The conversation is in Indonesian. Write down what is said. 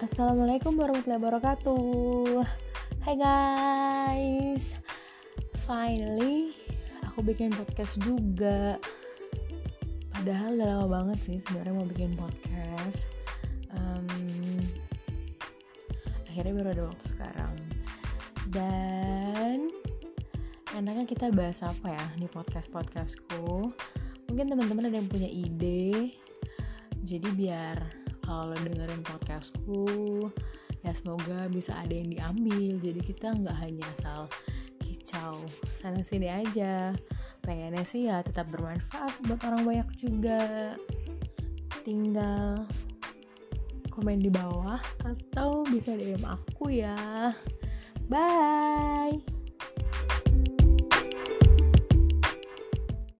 Assalamualaikum warahmatullahi wabarakatuh. Hai guys. Finally Aku bikin podcast juga. Padahal udah lama banget sih sebenarnya mau bikin podcast. Um, Akhirnya baru ada waktu sekarang. Dan Enaknya kita bahas apa ya di podcast-podcastku? Mungkin teman-teman ada yang punya ide. Jadi biar kalau dengerin podcastku ya semoga bisa ada yang diambil. Jadi kita nggak hanya asal kicau sana sini aja. Pengennya sih ya tetap bermanfaat buat orang banyak juga. Tinggal komen di bawah atau bisa DM aku ya. Bye